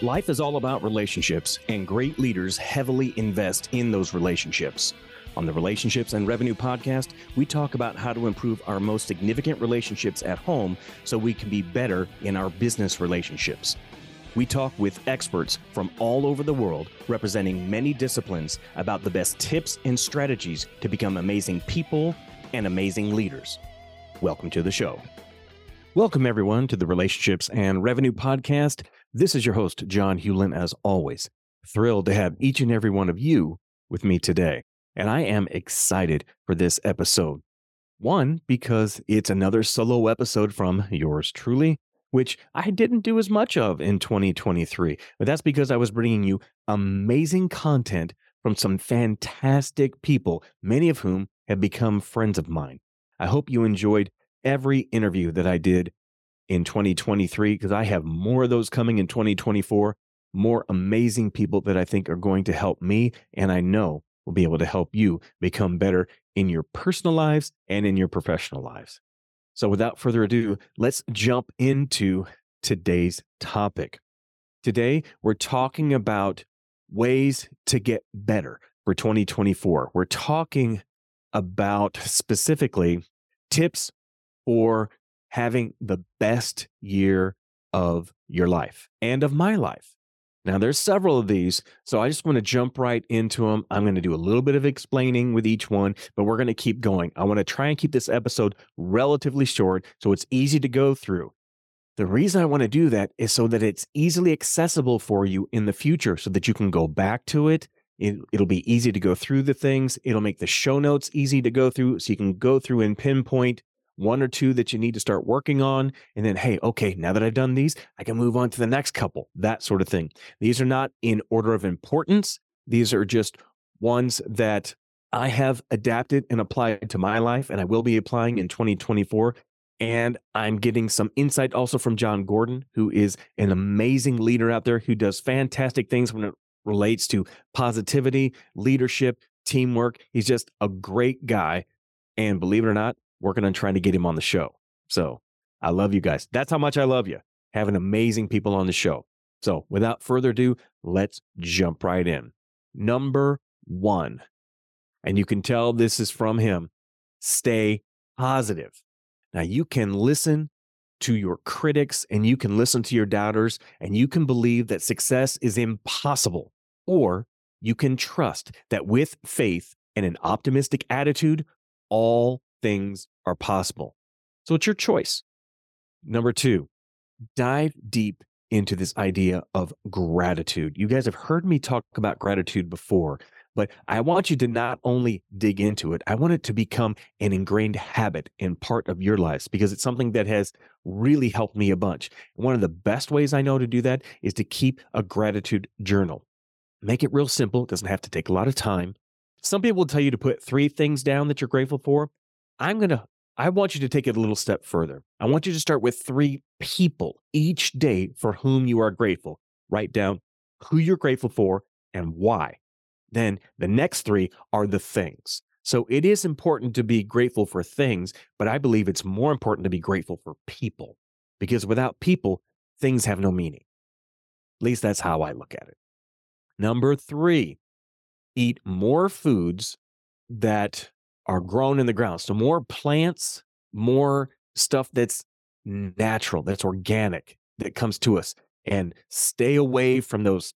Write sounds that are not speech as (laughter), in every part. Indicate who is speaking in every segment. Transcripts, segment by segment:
Speaker 1: Life is all about relationships, and great leaders heavily invest in those relationships. On the Relationships and Revenue podcast, we talk about how to improve our most significant relationships at home so we can be better in our business relationships. We talk with experts from all over the world representing many disciplines about the best tips and strategies to become amazing people and amazing leaders. Welcome to the show. Welcome, everyone, to the Relationships and Revenue Podcast. This is your host, John Hewlin, as always. Thrilled to have each and every one of you with me today. And I am excited for this episode. One, because it's another solo episode from yours truly, which I didn't do as much of in 2023. But that's because I was bringing you amazing content from some fantastic people, many of whom have become friends of mine. I hope you enjoyed every interview that I did in 2023 because I have more of those coming in 2024, more amazing people that I think are going to help me and I know will be able to help you become better in your personal lives and in your professional lives. So without further ado, let's jump into today's topic. Today, we're talking about ways to get better for 2024. We're talking about specifically tips for having the best year of your life and of my life. Now, there's several of these, so I just want to jump right into them. I'm going to do a little bit of explaining with each one, but we're going to keep going. I want to try and keep this episode relatively short so it's easy to go through. The reason I want to do that is so that it's easily accessible for you in the future so that you can go back to it. it will be easy to go through the things. It'll make the show notes easy to go through so you can go through and pinpoint one or two that you need to start working on. And then, hey, okay, now that I've done these, I can move on to the next couple, that sort of thing. These are not in order of importance. These are just ones that I have adapted and applied to my life, and I will be applying in 2024. And I'm getting some insight also from Jon Gordon, who is an amazing leader out there who does fantastic things when it relates to positivity, leadership, teamwork. He's just a great guy. And believe it or not, working on trying to get him on the show. So I love you guys. That's how much I love you. Having amazing people on the show. So without further ado, let's jump right in. Number one, and you can tell this is from him stay positive. Now you can listen to your critics and you can listen to your doubters and you can believe that success is impossible, or you can trust that with faith and an optimistic attitude, all things are possible. So it's your choice. Number two, dive deep into this idea of gratitude. You guys have heard me talk about gratitude before, but I want you to not only dig into it, I want it to become an ingrained habit and part of your lives because it's something that has really helped me a bunch. One of the best ways I know to do that is to keep a gratitude journal. Make it real simple, it doesn't have to take a lot of time. Some people will tell you to put three things down that you're grateful for. I'm going to, I want you to take it a little step further. I want you to start with three people each day for whom you are grateful. Write down who you're grateful for and why. Then the next three are the things. So it is important to be grateful for things, but I believe it's more important to be grateful for people because without people, things have no meaning. At least that's how I look at it. Number three, eat more foods that are grown in the ground. So more plants, more stuff that's natural, that's organic, that comes to us. And stay away from those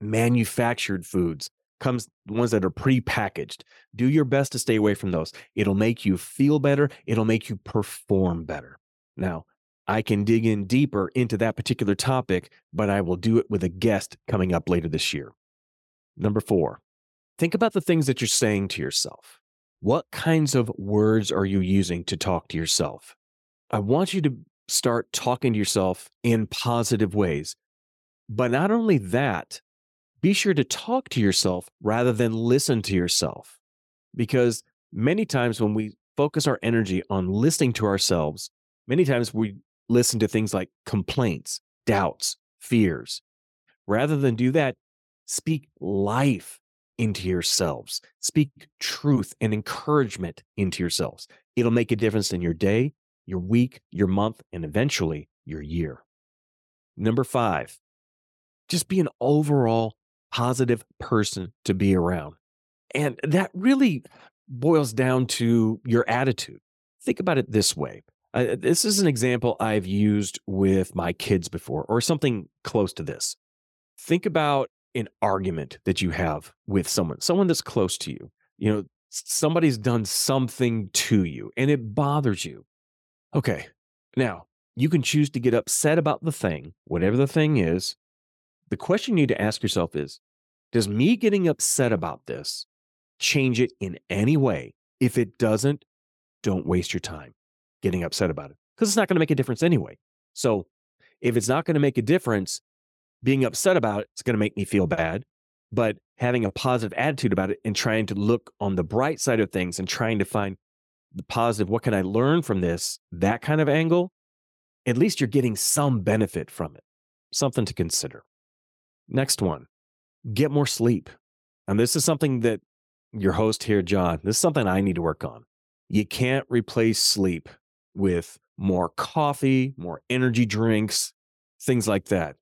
Speaker 1: manufactured foods, comes ones that are pre-packaged. Do your best to stay away from those. It'll make you feel better, it'll make you perform better. Now, I can dig in deeper into that particular topic, but I will do it with a guest coming up later this year. Number 4. Think about the things that you're saying to yourself. What kinds of words are you using to talk to yourself? I want you to start talking to yourself in positive ways. But not only that, be sure to talk to yourself rather than listen to yourself. Because many times when we focus our energy on listening to ourselves, many times we listen to things like complaints, doubts, fears. Rather than do that, speak life into yourselves. Speak truth and encouragement into yourselves. It'll make a difference in your day, your week, your month, and eventually your year. Number five, just be an overall positive person to be around. And that really boils down to your attitude. Think about it this way. Uh, this is an example I've used with my kids before, or something close to this. Think about an argument that you have with someone, someone that's close to you. You know, somebody's done something to you and it bothers you. Okay, now you can choose to get upset about the thing, whatever the thing is. The question you need to ask yourself is Does me getting upset about this change it in any way? If it doesn't, don't waste your time getting upset about it because it's not going to make a difference anyway. So if it's not going to make a difference, being upset about it, it's going to make me feel bad. But having a positive attitude about it and trying to look on the bright side of things and trying to find the positive, what can I learn from this? That kind of angle, at least you're getting some benefit from it. Something to consider. Next one, get more sleep. And this is something that your host here, John, this is something I need to work on. You can't replace sleep with more coffee, more energy drinks, things like that.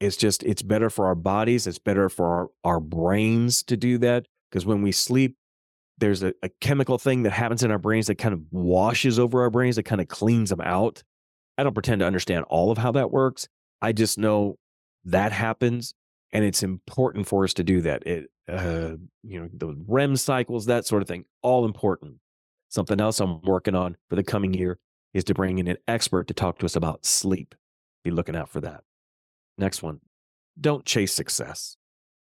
Speaker 1: It's just, it's better for our bodies. It's better for our, our brains to do that. Because when we sleep, there's a, a chemical thing that happens in our brains that kind of washes over our brains, that kind of cleans them out. I don't pretend to understand all of how that works. I just know that happens and it's important for us to do that. It, uh, you know, the REM cycles, that sort of thing, all important. Something else I'm working on for the coming year is to bring in an expert to talk to us about sleep. Be looking out for that. Next one. Don't chase success.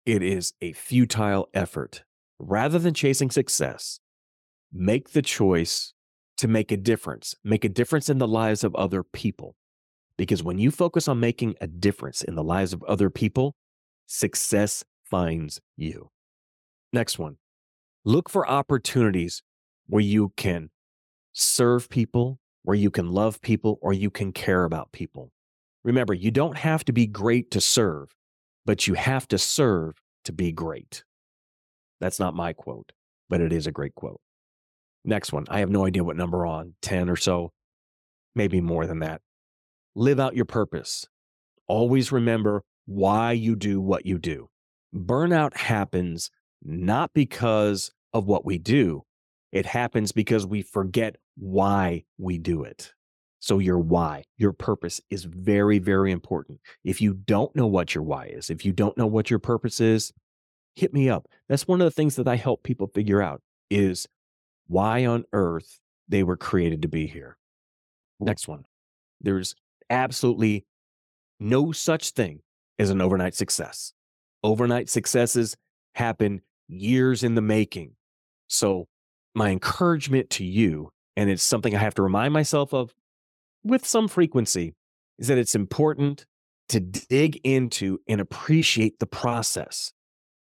Speaker 1: It is a futile effort. Rather than chasing success, make the choice to make a difference, make a difference in the lives of other people. Because when you focus on making a difference in the lives of other people, success finds you. Next one. Look for opportunities where you can serve people, where you can love people, or you can care about people. Remember, you don't have to be great to serve, but you have to serve to be great. That's not my quote, but it is a great quote. Next one. I have no idea what number on, 10 or so, maybe more than that. Live out your purpose. Always remember why you do what you do. Burnout happens not because of what we do, it happens because we forget why we do it. So, your why, your purpose is very, very important. If you don't know what your why is, if you don't know what your purpose is, hit me up. That's one of the things that I help people figure out is why on earth they were created to be here. Next one. There's absolutely no such thing as an overnight success. Overnight successes happen years in the making. So, my encouragement to you, and it's something I have to remind myself of with some frequency, is that it's important to dig into and appreciate the process.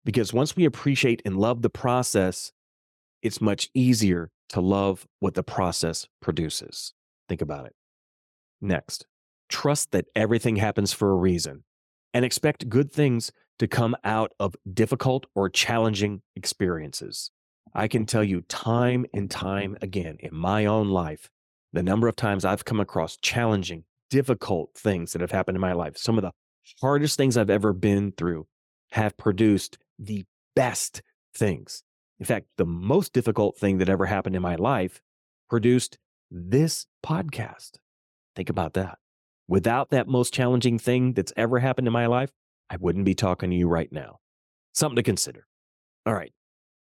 Speaker 1: Because once we appreciate and love the process, it's much easier to love what the process produces. Think about it. Next, trust that everything happens for a reason and expect good things to come out of difficult or challenging experiences. I can tell you time and time again in my own life, the number of times I've come across challenging, difficult things that have happened in my life. Some of the hardest things I've ever been through have produced the best things. In fact, the most difficult thing that ever happened in my life produced this podcast. Think about that. Without that most challenging thing that's ever happened in my life, I wouldn't be talking to you right now. Something to consider. All right.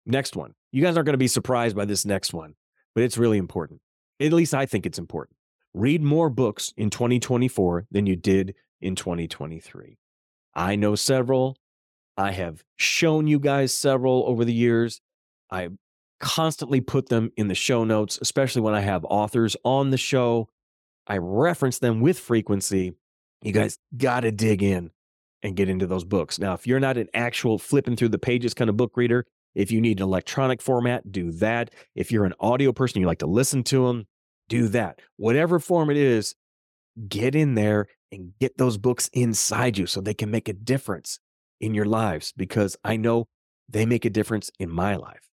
Speaker 1: Next one. You guys aren't going to be surprised by this next one, but it's really important. At least I think it's important. Read more books in 2024 than you did in 2023. I know several. I have shown you guys several over the years. I constantly put them in the show notes, especially when I have authors on the show. I reference them with frequency. You guys got to dig in and get into those books. Now, if you're not an actual flipping through the pages kind of book reader, if you need an electronic format, do that. If you're an audio person, you like to listen to them, do that. Whatever form it is, get in there and get those books inside you so they can make a difference in your lives because I know they make a difference in my life.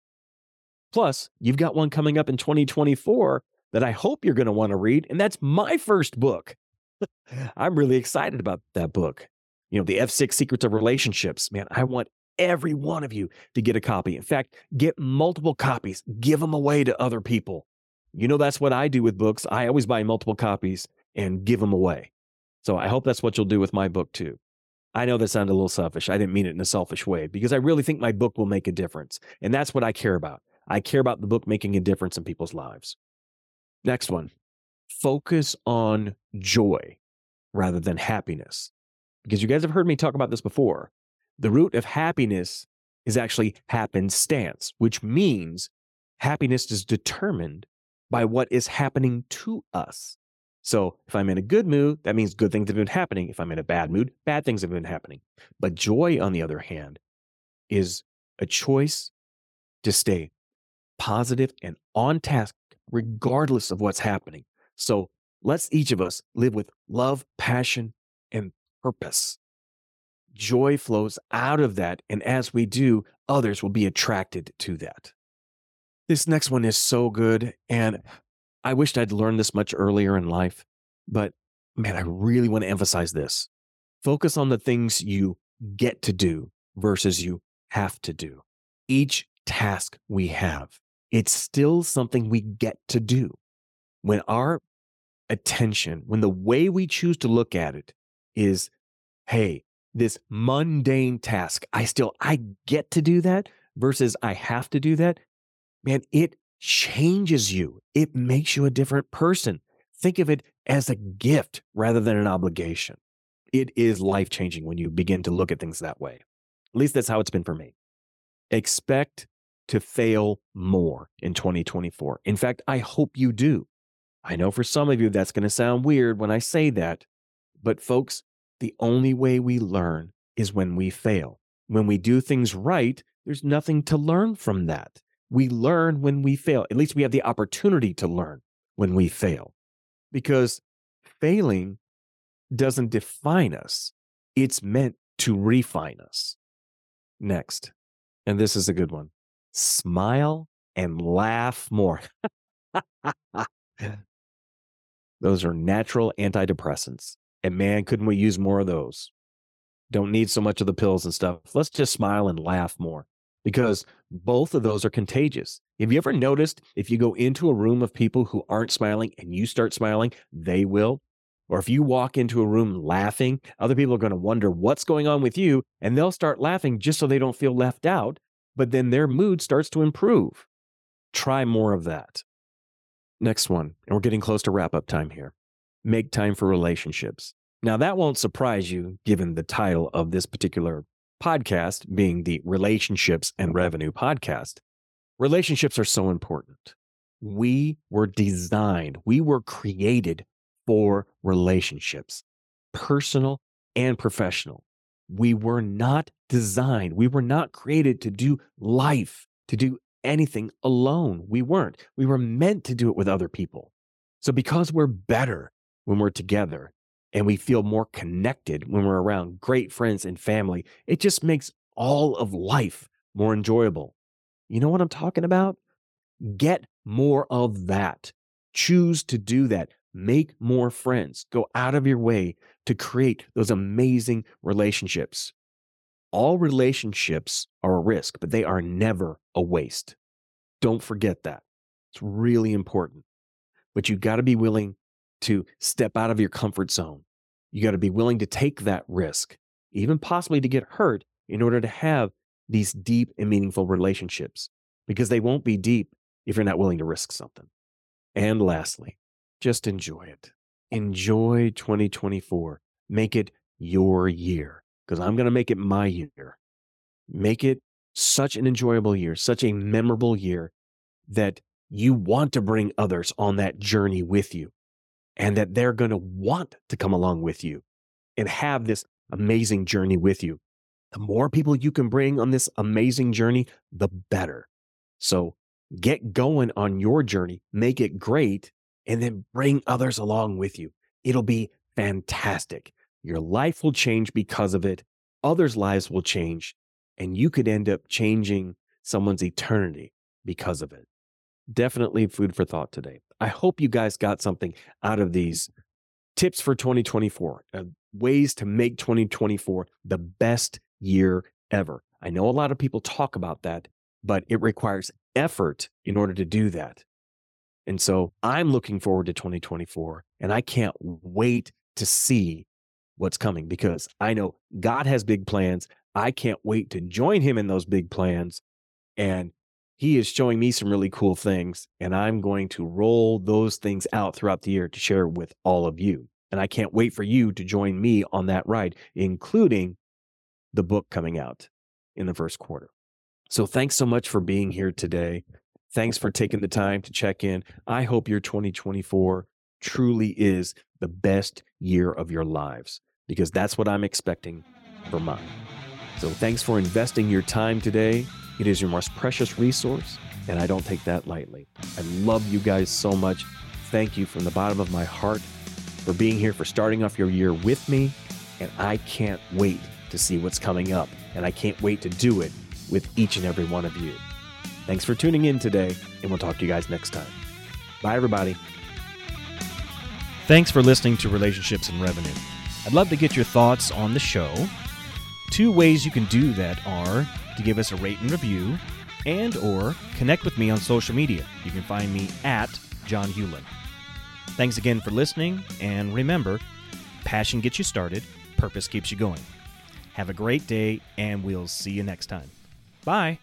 Speaker 1: Plus, you've got one coming up in 2024 that I hope you're going to want to read, and that's my first book. (laughs) I'm really excited about that book. you know, the F6 Secrets of Relationships. Man, I want every one of you to get a copy. In fact, get multiple copies, give them away to other people. You know, that's what I do with books. I always buy multiple copies and give them away. So I hope that's what you'll do with my book too. I know that sounded a little selfish. I didn't mean it in a selfish way because I really think my book will make a difference. And that's what I care about. I care about the book making a difference in people's lives. Next one focus on joy rather than happiness. Because you guys have heard me talk about this before. The root of happiness is actually happenstance, which means happiness is determined by what is happening to us. So if I'm in a good mood, that means good things have been happening. If I'm in a bad mood, bad things have been happening. But joy, on the other hand, is a choice to stay positive and on task, regardless of what's happening. So let's each of us live with love, passion, and purpose. Joy flows out of that. And as we do, others will be attracted to that. This next one is so good. And I wished I'd learned this much earlier in life, but man, I really want to emphasize this. Focus on the things you get to do versus you have to do. Each task we have, it's still something we get to do. When our attention, when the way we choose to look at it is, hey, this mundane task, I still, I get to do that versus I have to do that, man, it changes you. It makes you a different person. Think of it as a gift rather than an obligation. It is life changing when you begin to look at things that way. At least that's how it's been for me. Expect to fail more in 2024. In fact, I hope you do. I know for some of you that's going to sound weird when I say that, but folks, the only way we learn is when we fail. When we do things right, there's nothing to learn from that. We learn when we fail. At least we have the opportunity to learn when we fail. Because failing doesn't define us, it's meant to refine us. Next, and this is a good one smile and laugh more. (laughs) those are natural antidepressants. And man, couldn't we use more of those? Don't need so much of the pills and stuff. Let's just smile and laugh more because both of those are contagious. Have you ever noticed if you go into a room of people who aren't smiling and you start smiling, they will? Or if you walk into a room laughing, other people are going to wonder what's going on with you and they'll start laughing just so they don't feel left out. But then their mood starts to improve. Try more of that. Next one, and we're getting close to wrap up time here make time for relationships. Now, that won't surprise you given the title of this particular podcast being the Relationships and Revenue podcast. Relationships are so important. We were designed, we were created for relationships, personal and professional. We were not designed, we were not created to do life, to do anything alone. We weren't. We were meant to do it with other people. So, because we're better when we're together and we feel more connected when we're around great friends and family, it just makes all of life more enjoyable. You know what I'm talking about? Get more of that. Choose to do that. Make more friends. Go out of your way to create those amazing relationships. All relationships are a risk, but they are never a waste. Don't forget that. It's really important. But you got to be willing to step out of your comfort zone. You got to be willing to take that risk, even possibly to get hurt, in order to have these deep and meaningful relationships, because they won't be deep if you're not willing to risk something. And lastly, just enjoy it. Enjoy 2024. Make it your year, because I'm going to make it my year. Make it such an enjoyable year, such a memorable year that you want to bring others on that journey with you and that they're going to want to come along with you and have this amazing journey with you. The more people you can bring on this amazing journey, the better. So get going on your journey, make it great, and then bring others along with you. It'll be fantastic. Your life will change because of it. Others' lives will change, and you could end up changing someone's eternity because of it definitely food for thought today. I hope you guys got something out of these tips for 2024. Uh, ways to make 2024 the best year ever. I know a lot of people talk about that, but it requires effort in order to do that. And so I'm looking forward to 2024 and I can't wait to see what's coming because I know God has big plans. I can't wait to join him in those big plans. And he is showing me some really cool things. And I'm going to roll those things out throughout the year to share with all of you. And I can't wait for you to join me on that ride, including the book coming out in the first quarter. So thanks so much for being here today. Thanks for taking the time to check in. I hope your 2024 truly is the best year of your lives because that's what I'm expecting for mine. So thanks for investing your time today. It is your most precious resource, and I don't take that lightly. I love you guys so much. Thank you from the bottom of my heart for being here, for starting off your year with me. And I can't wait to see what's coming up. And I can't wait to do it with each and every one of you. Thanks for tuning in today, and we'll talk to you guys next time. Bye, everybody.
Speaker 2: Thanks for listening to Relationships and Revenue. I'd love to get your thoughts on the show. Two ways you can do that are to give us a rate and review and or connect with me on social media. You can find me at John Hewlin. Thanks again for listening, and remember, passion gets you started, purpose keeps you going. Have a great day, and we'll see you next time. Bye.